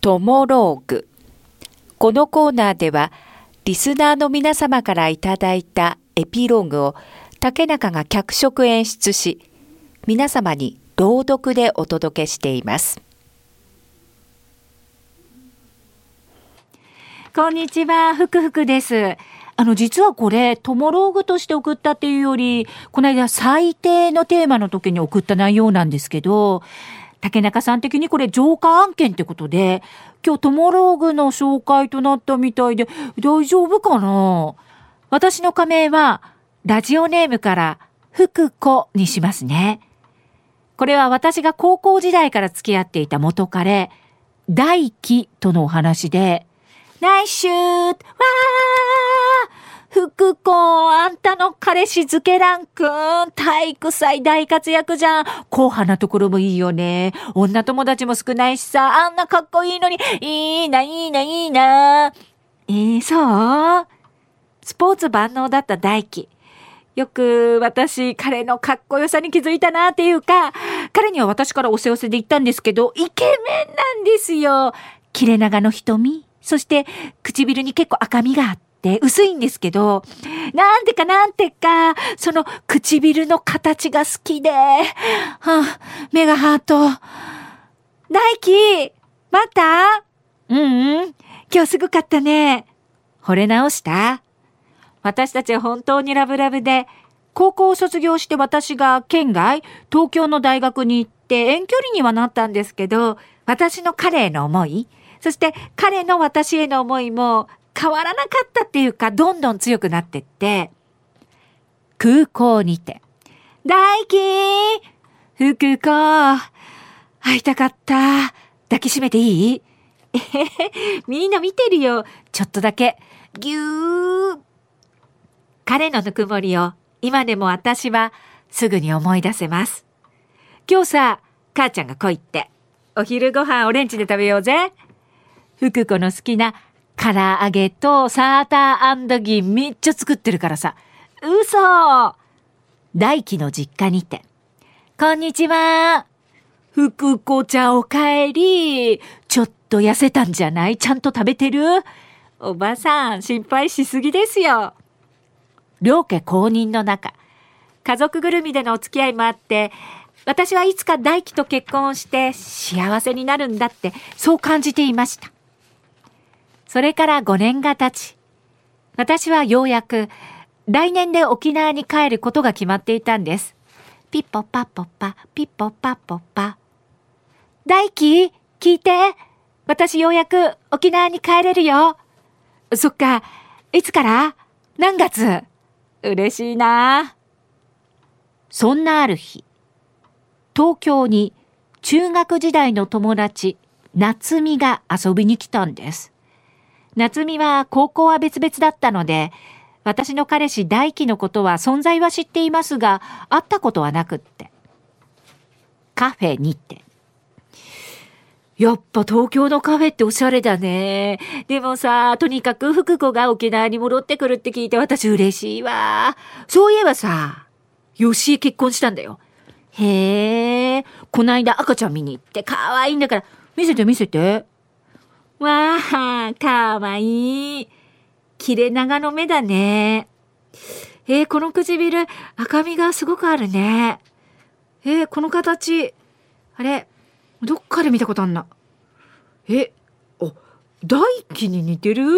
トモローグ。このコーナーでは、リスナーの皆様からいただいたエピローグを竹中が脚色演出し、皆様に朗読でお届けしています。こんにちは、ふくふくです。あの、実はこれ、トモローグとして送ったっていうより、この間最低のテーマの時に送った内容なんですけど、竹中さん的にこれ浄化案件ってことで、今日トモローグの紹介となったみたいで、大丈夫かな？私の仮名は、ラジオネームから福子にしますね。これは私が高校時代から付き合っていた元彼、大輝とのお話で、ナイシューわー福子、あんたの彼氏ズケランくん、体育祭大活躍じゃん。硬派なところもいいよね。女友達も少ないしさ、あんなかっこいいのに、いいな、いいな、いいな。えー、そうスポーツ万能だった大輝。よく私、彼のかっこよさに気づいたなっていうか、彼には私からおせおせで言ったんですけど、イケメンなんですよ。切れ長の瞳、そして唇に結構赤みがあって、薄いんですけど、なんてかなんてか、その唇の形が好きで、はあ、目がハート。大輝、また？うんうん、今日すごかったね。惚れ直した？私たちは本当にラブラブで、高校を卒業して私が県外、東京の大学に行って遠距離にはなったんですけど、私の彼への思い、そして彼の私への思いも変わらなかったっていうか、どんどん強くなってって、空港にて、大輝福子会いたかった。抱きしめていい？えへへ、みんな見てるよ。ちょっとだけ。ぎゅー。彼のぬくもりを今でも私はすぐに思い出せます。今日さ、母ちゃんが来いって。お昼ご飯オレンジで食べようぜ。福子の好きな唐揚げとサーターアンダギンめっちゃ作ってるからさ。嘘大輝の実家にて。こんにちは。福子ちゃんお帰り。ちょっと痩せたんじゃない？ちゃんと食べてる？おばさん、心配しすぎですよ。両家公認の中、家族ぐるみでのお付き合いもあって、私はいつか大輝と結婚して幸せになるんだってそう感じていました。それから5年が経ち、私はようやく来年で沖縄に帰ることが決まっていたんです。ピッポッパッポッパ、ピッポッパッポッパ。大輝、聞いて。私ようやく沖縄に帰れるよ。そっか、いつから？何月？嬉しいな。そんなある日、東京に中学時代の友達、夏美が遊びに来たんです。夏美は高校は別々だったので、私の彼氏大輝のことは存在は知っていますが、会ったことはなくって。カフェにって。やっぱ東京のカフェっておしゃれだね。でもさ、とにかく福子が沖縄に戻ってくるって聞いて私嬉しいわ。そういえばさ、吉井結婚したんだよ。へえ、こないだ赤ちゃん見に行って可愛いんだから、見せて見せて。わあ、かわいい。切れ長の目だね。えー、この唇、赤みがすごくあるね。えー、この形、あれ、どっかで見たことあんな。え、あ、大輝に似てる？ええ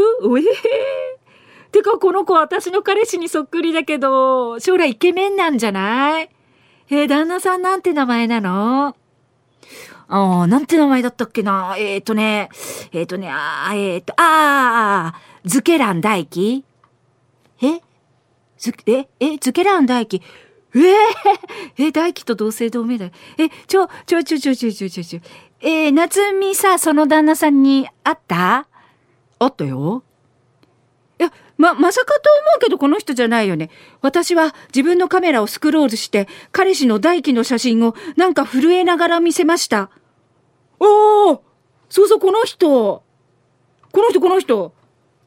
ー、てかこの子私の彼氏にそっくりだけど、将来イケメンなんじゃない？えー、旦那さんなんて名前なの？ああ、なんて名前だったっけな？えっ、ー、とね、えっ、ー、とね、ああ、えっ、ー、と、ああ、ズケラン大輝え？ズ、え、え、ズケラン大輝えー、え、大輝と同姓同名だよ。え、ちょ、ちょ、ちょ、ちょ、ちょ、ちょ、ちょ、ちょ、えー、夏美さ、その旦那さんに会った？会ったよ。いや、ま、まさかと思うけどこの人じゃないよね。私は自分のカメラをスクロールして、彼氏の大輝の写真をなんか震えながら見せました。おーそうそう、この人。この人、この人。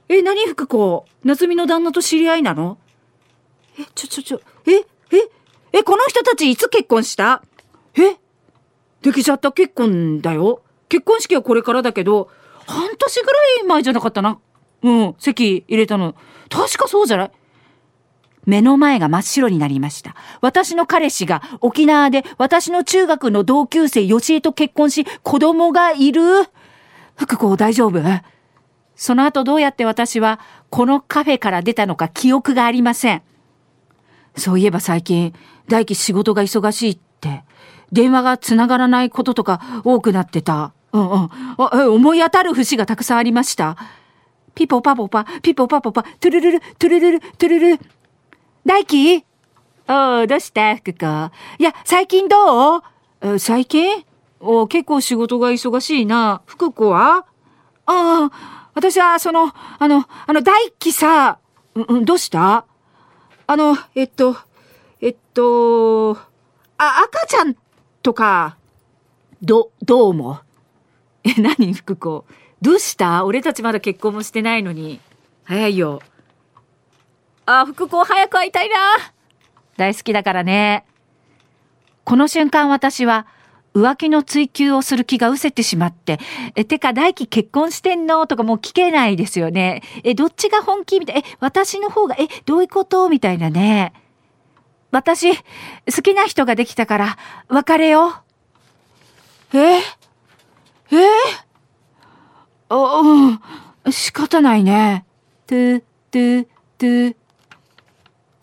え、何福子夏美の旦那と知り合いなの？え、ちょ、ちょ、ちょ、え、え、え、この人たちいつ結婚した？えできちゃった結婚だよ。結婚式はこれからだけど、半年ぐらい前じゃなかったな。うん、席入れたの。確かそうじゃない？目の前が真っ白になりました。私の彼氏が沖縄で私の中学の同級生吉江と結婚し子供がいる。福子大丈夫？その後どうやって私はこのカフェから出たのか記憶がありません。そういえば最近大輝仕事が忙しいって電話がつながらないこととか多くなってた。うんうん。思い当たる節がたくさんありました。ピポパポパ、ピポパポパ、トゥルルル、トゥルルル、トゥルルル。大輝？おう、どうした？福子。いや、最近どう？え最近？お結構仕事が忙しいな。福子は？ああ、私は、その、あの、あの、大輝さ、うん、うん、どうした？あの、えっと、えっと、あ、赤ちゃんとか、ど、どう思う？え、何？福子。どうした？俺たちまだ結婚もしてないのに。早いよ。あ、福子早く会いたいな。大好きだからね。この瞬間私は浮気の追求をする気が失せてしまって、え、てか大輝結婚してんの？とかもう聞けないですよね。え、どっちが本気みたい？な。え、私の方が、え、どういうこと？みたいなね。私、好きな人ができたから別れよう。ええあ、うん、仕方ないね。トゥ、トゥ、トゥ。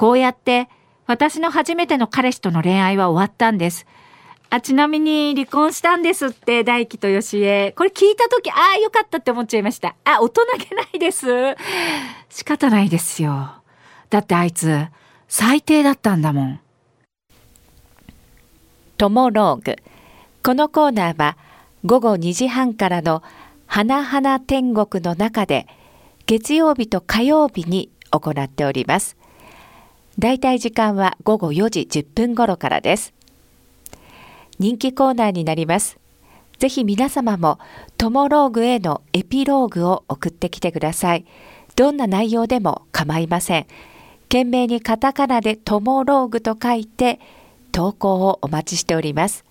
こうやって私の初めての彼氏との恋愛は終わったんです。あ、ちなみに離婚したんですって、大輝と吉江。これ聞いたとき、ああ、よかったって思っちゃいました。あ、大人げないです。仕方ないですよ。だってあいつ、最低だったんだもん。トモローグ。このコーナーは午後2時半からの花々天国の中で月曜日と火曜日に行っております。だいたい時間は午後4時10分頃からです。人気コーナーになります。ぜひ皆様もトモローグへのエピローグを送ってきてください。どんな内容でも構いません。懸命にカタカナでトモローグと書いて投稿をお待ちしております。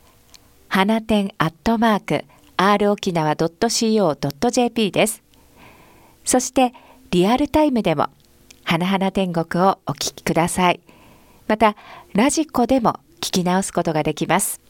花店アットマーク r 沖縄 .co.jp です。そしてリアルタイムでも花々天国をお聞きください。またラジコでも聞き直すことができます。